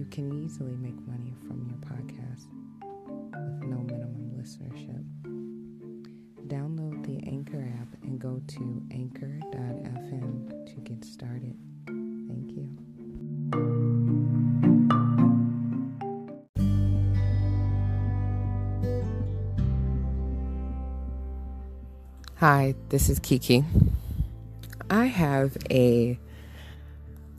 You can easily make money from your podcast with no minimum listenership. Download the Anchor app and go to anchor.fm to get started. Thank you. Hi, this is Kiki. I have a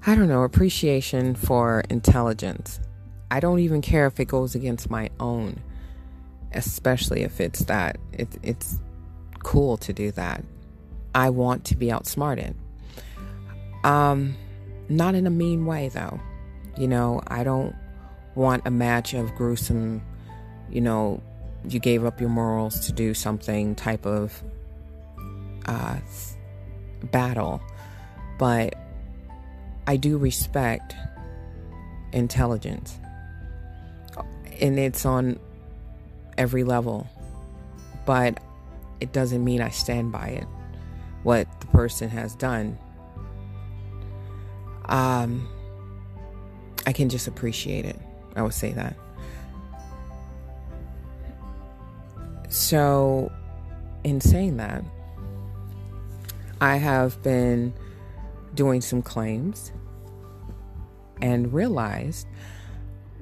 I don't know, appreciation for intelligence. I don't even care if it goes against my own, especially if it's that. It, it's cool to do that. I want to be outsmarted. Um, not in a mean way, though. You know, I don't want a match of gruesome, you know, you gave up your morals to do something type of uh, battle. But I do respect intelligence, and it's on every level, but it doesn't mean I stand by it. What the person has done, um, I can just appreciate it. I would say that. So, in saying that, I have been doing some claims and realized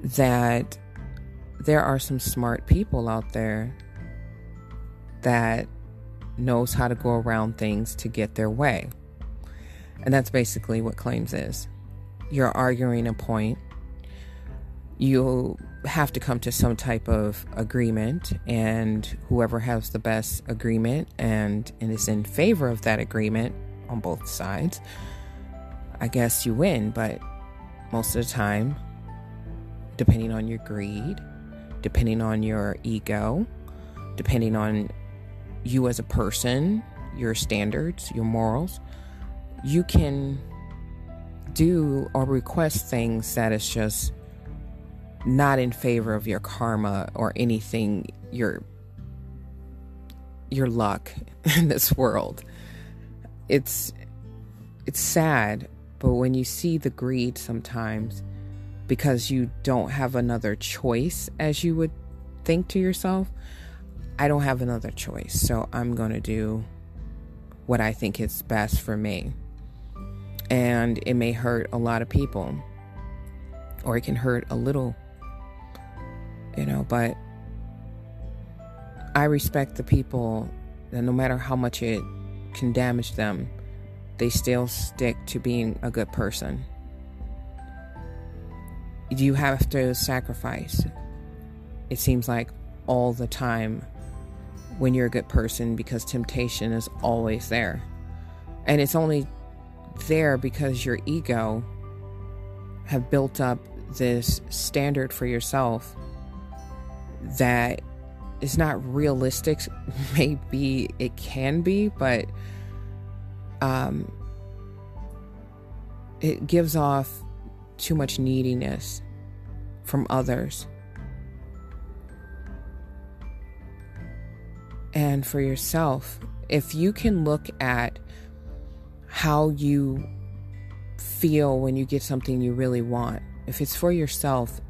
that there are some smart people out there that knows how to go around things to get their way. And that's basically what claims is. You're arguing a point. You have to come to some type of agreement, and whoever has the best agreement and, and is in favor of that agreement on both sides I guess you win, but most of the time, depending on your greed, depending on your ego, depending on you as a person, your standards, your morals, you can do or request things that is just not in favor of your karma or anything your your luck in this world. It's it's sad but when you see the greed sometimes, because you don't have another choice as you would think to yourself, I don't have another choice. So I'm going to do what I think is best for me. And it may hurt a lot of people, or it can hurt a little, you know, but I respect the people that no matter how much it can damage them, they still stick to being a good person. You have to sacrifice. It seems like all the time when you're a good person because temptation is always there. And it's only there because your ego have built up this standard for yourself that is not realistic. Maybe it can be, but um, it gives off too much neediness from others. And for yourself, if you can look at how you feel when you get something you really want, if it's for yourself,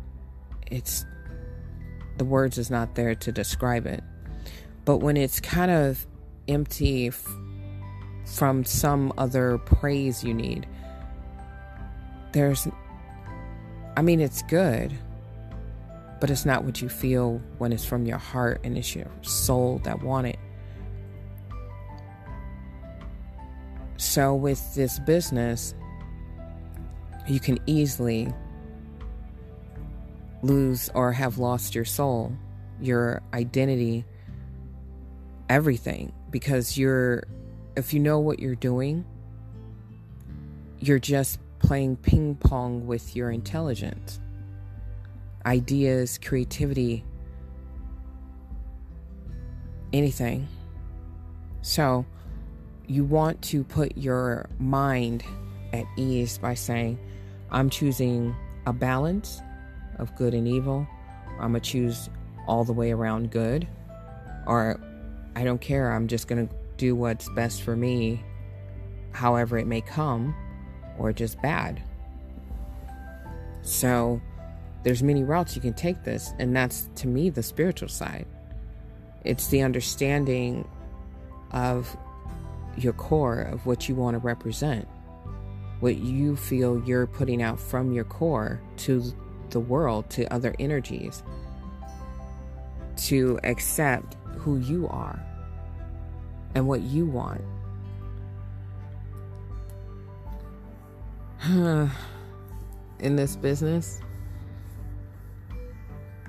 it's the words is not there to describe it. But when it's kind of empty from some other praise you need, there's, I mean, it's good, but it's not what you feel when it's from your heart and it's your soul that want it. So, with this business, you can easily lose or have lost your soul, your identity, everything, because you're, if you know what you're doing, you're just playing ping pong with your intelligence, ideas, creativity, anything. So, you want to put your mind at ease by saying, I'm choosing a balance of good and evil. I'm going to choose all the way around good. Or I don't care. I'm just going to do what's best for me, however it may come, or just bad. So there's many routes you can take this, and that's to me the spiritual side. It's the understanding of your core of what you want to represent, what you feel you're putting out from your core to the world, to other energies, to accept who you are and what you want. In this business,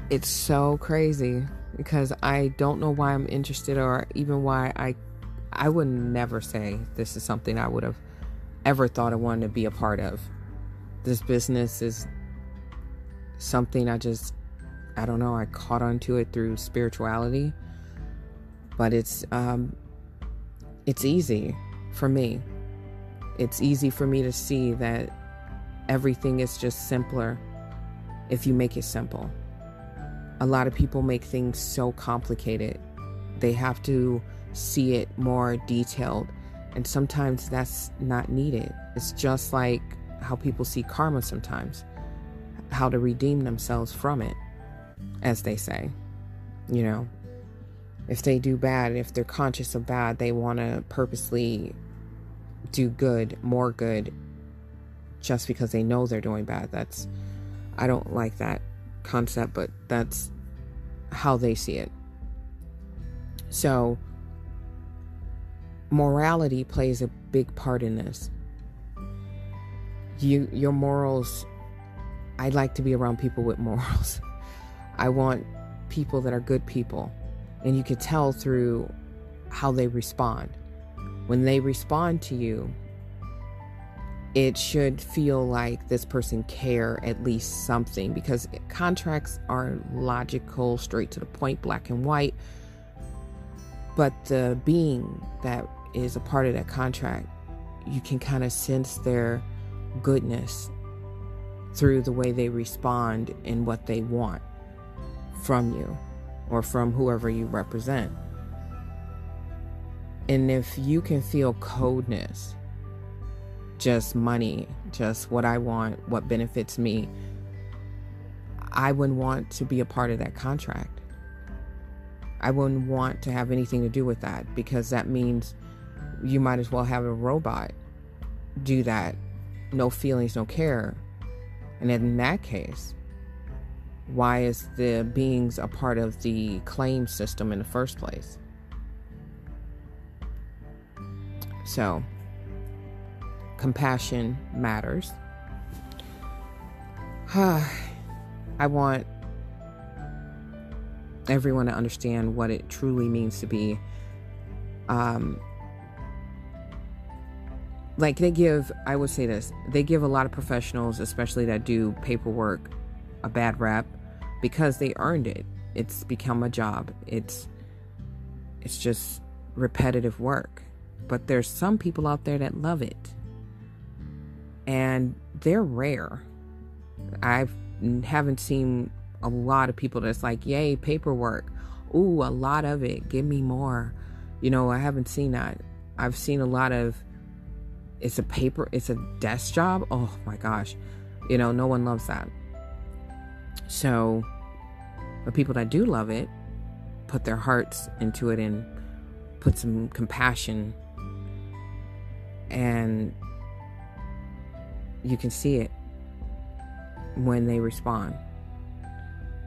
it's so crazy because I don't know why I'm interested or even why I I would never say this is something I would have ever thought I wanted to be a part of. This business is something I just, I don't know, I caught onto it through spirituality. But it's, um, it's easy for me. It's easy for me to see that everything is just simpler if you make it simple. A lot of people make things so complicated. They have to see it more detailed. And sometimes that's not needed. It's just like how people see karma sometimes, how to redeem themselves from it, as they say. You know, if they do bad, if they're conscious of bad, they want to purposely do good, more good, just because they know they're doing bad. That's, I don't like that concept, but that's how they see it. So, morality plays a big part in this. You your morals I like to be around people with morals. I want people that are good people. And you can tell through how they respond. When they respond to you, it should feel like this person care at least something because contracts are logical, straight to the point, black and white. But the being that is a part of that contract, you can kind of sense their goodness through the way they respond and what they want from you or from whoever you represent. And if you can feel coldness, just money, just what I want, what benefits me, I wouldn't want to be a part of that contract. I wouldn't want to have anything to do with that because that means you might as well have a robot do that. No feelings, no care. And in that case, why is the beings a part of the claim system in the first place? So, compassion matters. I want everyone to understand what it truly means to be um, like they give i would say this they give a lot of professionals especially that do paperwork a bad rap because they earned it. It's become a job. It's it's just repetitive work. But there's some people out there that love it. And they're rare. I haven't seen a lot of people that's like yay paperwork. Ooh a lot of it. Give me more. You know i haven't seen that. I've seen a lot of it's a paper it's a desk job? Oh my gosh. You know no one loves that. So the people that do love it put their hearts into it and put some compassion and you can see it when they respond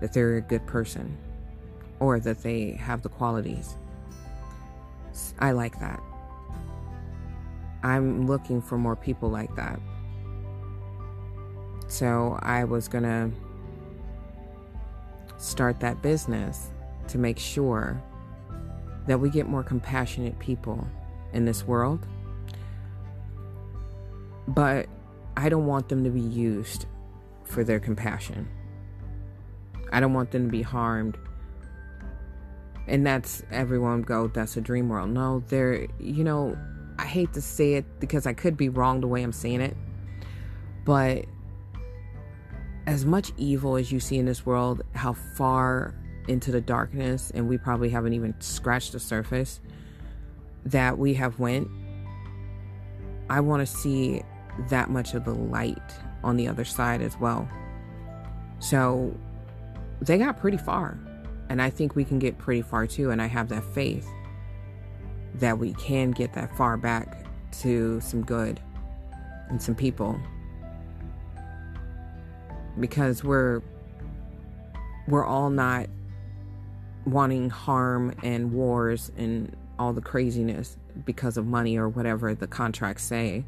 that they're a good person or that they have the qualities. I like that. I'm looking for more people like that. So I was going to start that business to make sure that we get more compassionate people in this world. But I don't want them to be used for their compassion. I don't want them to be harmed. And that's everyone go, that's a dream world. No, there, you know, I hate to say it because I could be wrong the way I'm saying it. But as much evil as you see in this world, how far into the darkness, and we probably haven't even scratched the surface that we have went. I want to see that much of the light on the other side as well. So they got pretty far. And I think we can get pretty far too. And I have that faith that we can get that far back to some good and some people. Because we're we're all not wanting harm and wars and all the craziness because of money or whatever the contracts say.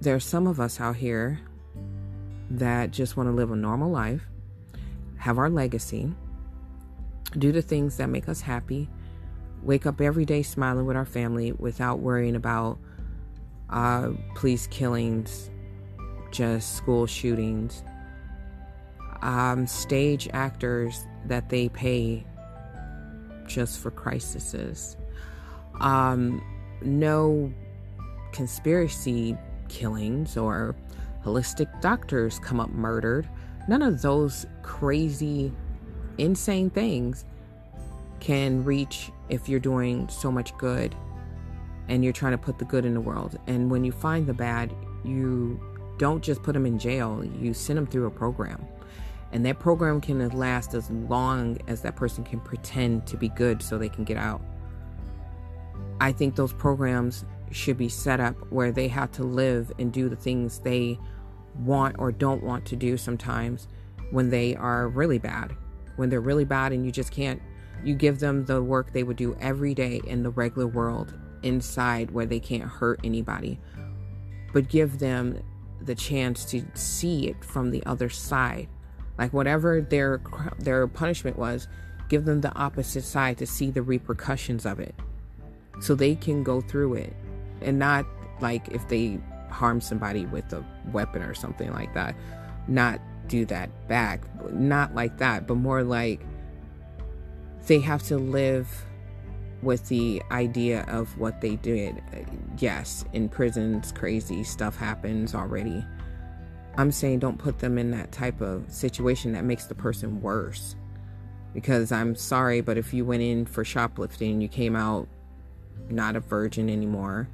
There's some of us out here that just want to live a normal life, have our legacy, do the things that make us happy, wake up every day smiling with our family without worrying about uh, police killings, just school shootings, um, stage actors that they pay just for crises. Um, no conspiracy killings or holistic doctors come up murdered. None of those crazy, insane things can reach if you're doing so much good and you're trying to put the good in the world. And when you find the bad, you don't just put them in jail, you send them through a program. And that program can last as long as that person can pretend to be good so they can get out. I think those programs should be set up where they have to live and do the things they want or don't want to do sometimes when they are really bad. When they're really bad and you just can't, you give them the work they would do every day in the regular world inside where they can't hurt anybody, but give them the chance to see it from the other side like whatever their their punishment was, give them the opposite side to see the repercussions of it. So they can go through it and not like if they harm somebody with a weapon or something like that, not do that back. Not like that, but more like they have to live with the idea of what they did. Uh, yes, in prisons, crazy stuff happens already. I'm saying don't put them in that type of situation that makes the person worse. Because I'm sorry, but if you went in for shoplifting and you came out not a virgin anymore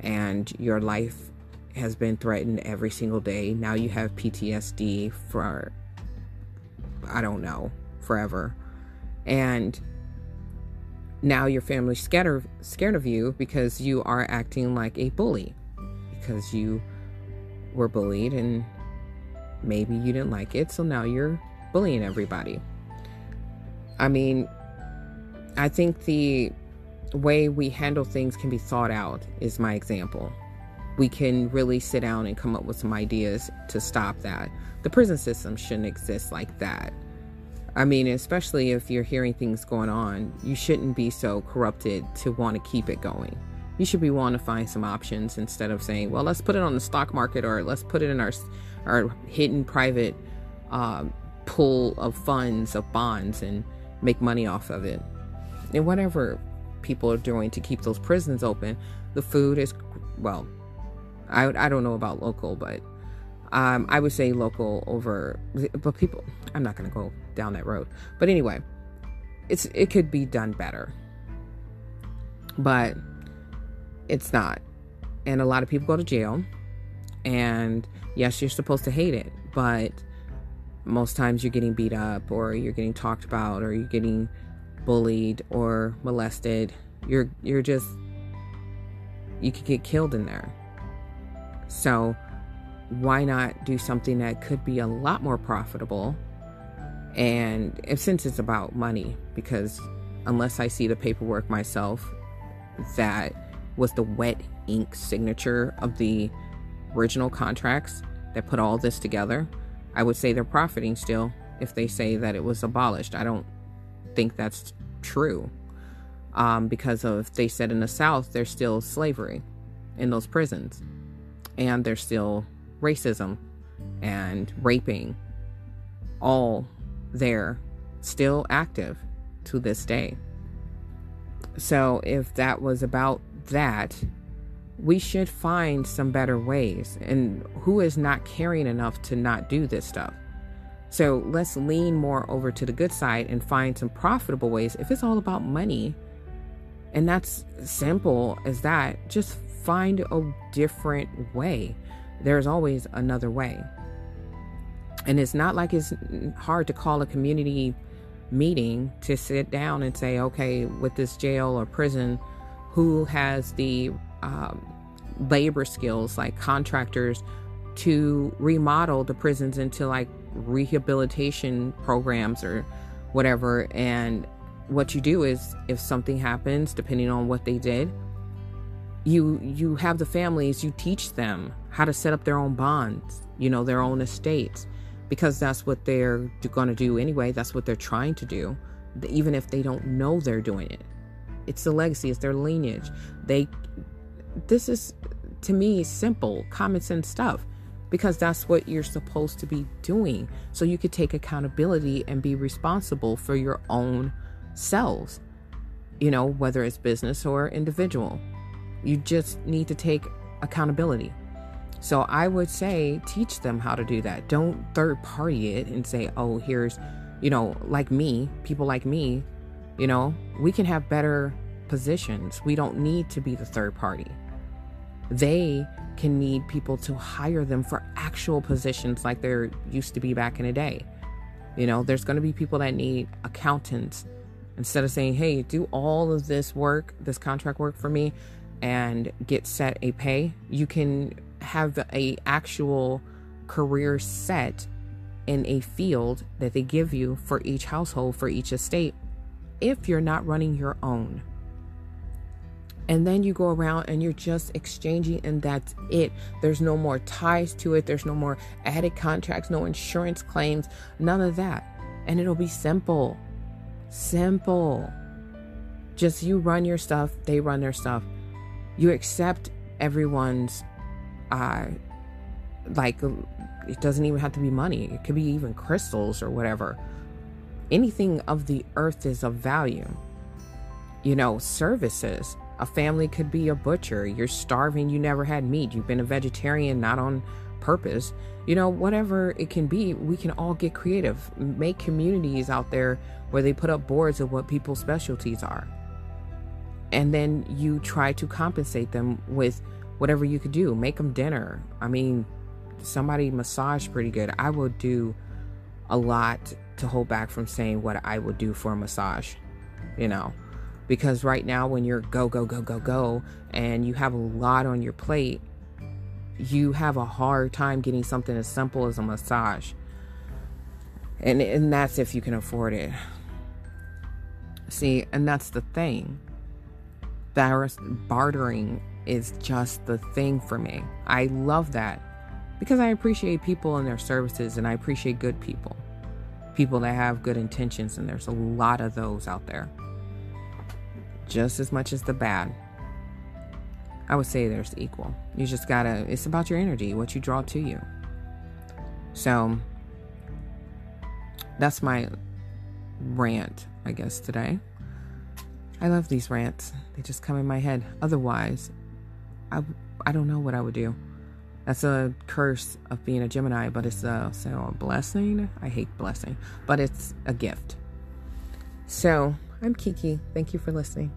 and your life has been threatened every single day, now you have PTSD for, I don't know, forever. And now your family's of, scared of you because you are acting like a bully because you were bullied and maybe you didn't like it, so now you're bullying everybody. I mean, I think the way we handle things can be thought out, is my example. We can really sit down and come up with some ideas to stop that. The prison system shouldn't exist like that. I mean, especially if you're hearing things going on, you shouldn't be so corrupted to want to keep it going you should be wanting to find some options instead of saying, well, let's put it on the stock market or let's put it in our our hidden private uh, pool of funds of bonds and make money off of it. And whatever people are doing to keep those prisons open, the food is well. I I don't know about local, but um, I would say local over. But people, I'm not going to go down that road. But anyway, it's it could be done better. But it's not. And a lot of people go to jail. And yes, you're supposed to hate it, but most times you're getting beat up or you're getting talked about or you're getting bullied or molested. You're you're just you could get killed in there. So why not do something that could be a lot more profitable? And since it's about money, because unless I see the paperwork myself, that was the wet ink signature of the original contracts that put all this together, I would say they're profiting still if they say that it was abolished. I don't think that's true um, because of they said in the South there's still slavery in those prisons, and there's still racism and raping, all there, still active to this day. So if that was about that, we should find some better ways. And who is not caring enough to not do this stuff? So let's lean more over to the good side and find some profitable ways. If it's all about money, and that's simple as that, just find a different way. There's always another way. And it's not like it's hard to call a community meeting to sit down and say, okay, with this jail or prison, who has the um, labor skills like contractors to remodel the prisons into like rehabilitation programs or whatever. And what you do is if something happens, depending on what they did, you you have the families, you teach them how to set up their own bonds, you know, their own estates, because that's what they're going to do anyway. That's what they're trying to do, even if they don't know they're doing it. It's the legacy, it's their lineage. They, this is to me simple, common sense stuff because that's what you're supposed to be doing. So you could take accountability and be responsible for your own selves, you know, whether it's business or individual. You just need to take accountability. So I would say teach them how to do that. Don't third party it and say, oh, here's, you know, like me, people like me, you know, we can have better positions. We don't need to be the third party. They can need people to hire them for actual positions like there used to be back in the day. You know, there's going to be people that need accountants. Instead of saying, hey, do all of this work, this contract work for me, and get set a pay, you can have a actual career set in a field that they give you for each household, for each estate, if you're not running your own. And then you go around and you're just exchanging, and that's it. There's no more ties to it, there's no more added contracts, no insurance claims, none of that. And it'll be simple. Simple. Just you run your stuff, they run their stuff. You accept everyone's, uh, like, it doesn't even have to be money, it could be even crystals or whatever. Anything of the earth is of value. You know, services a family could be a butcher. You're starving, you never had meat. You've been a vegetarian, not on purpose. You know, whatever it can be, we can all get creative. Make communities out there where they put up boards of what people's specialties are. And then you try to compensate them with whatever you could do. Make them dinner. I mean, somebody massage pretty good. I will do a lot to hold back from saying what I would do for a massage, you know because right now when you're go go go go go and you have a lot on your plate you have a hard time getting something as simple as a massage and and that's if you can afford it see and that's the thing that bartering is just the thing for me i love that because i appreciate people and their services and i appreciate good people people that have good intentions and there's a lot of those out there just as much as the bad. I would say there's equal. You just gotta, it's about your energy, what you draw to you. So that's my rant, I guess, today. I love these rants. They just come in my head. Otherwise, I, I don't know what I would do. That's a curse of being a Gemini, but it's a, so a blessing. I hate blessing, but it's a gift. So I'm Kiki. Thank you for listening.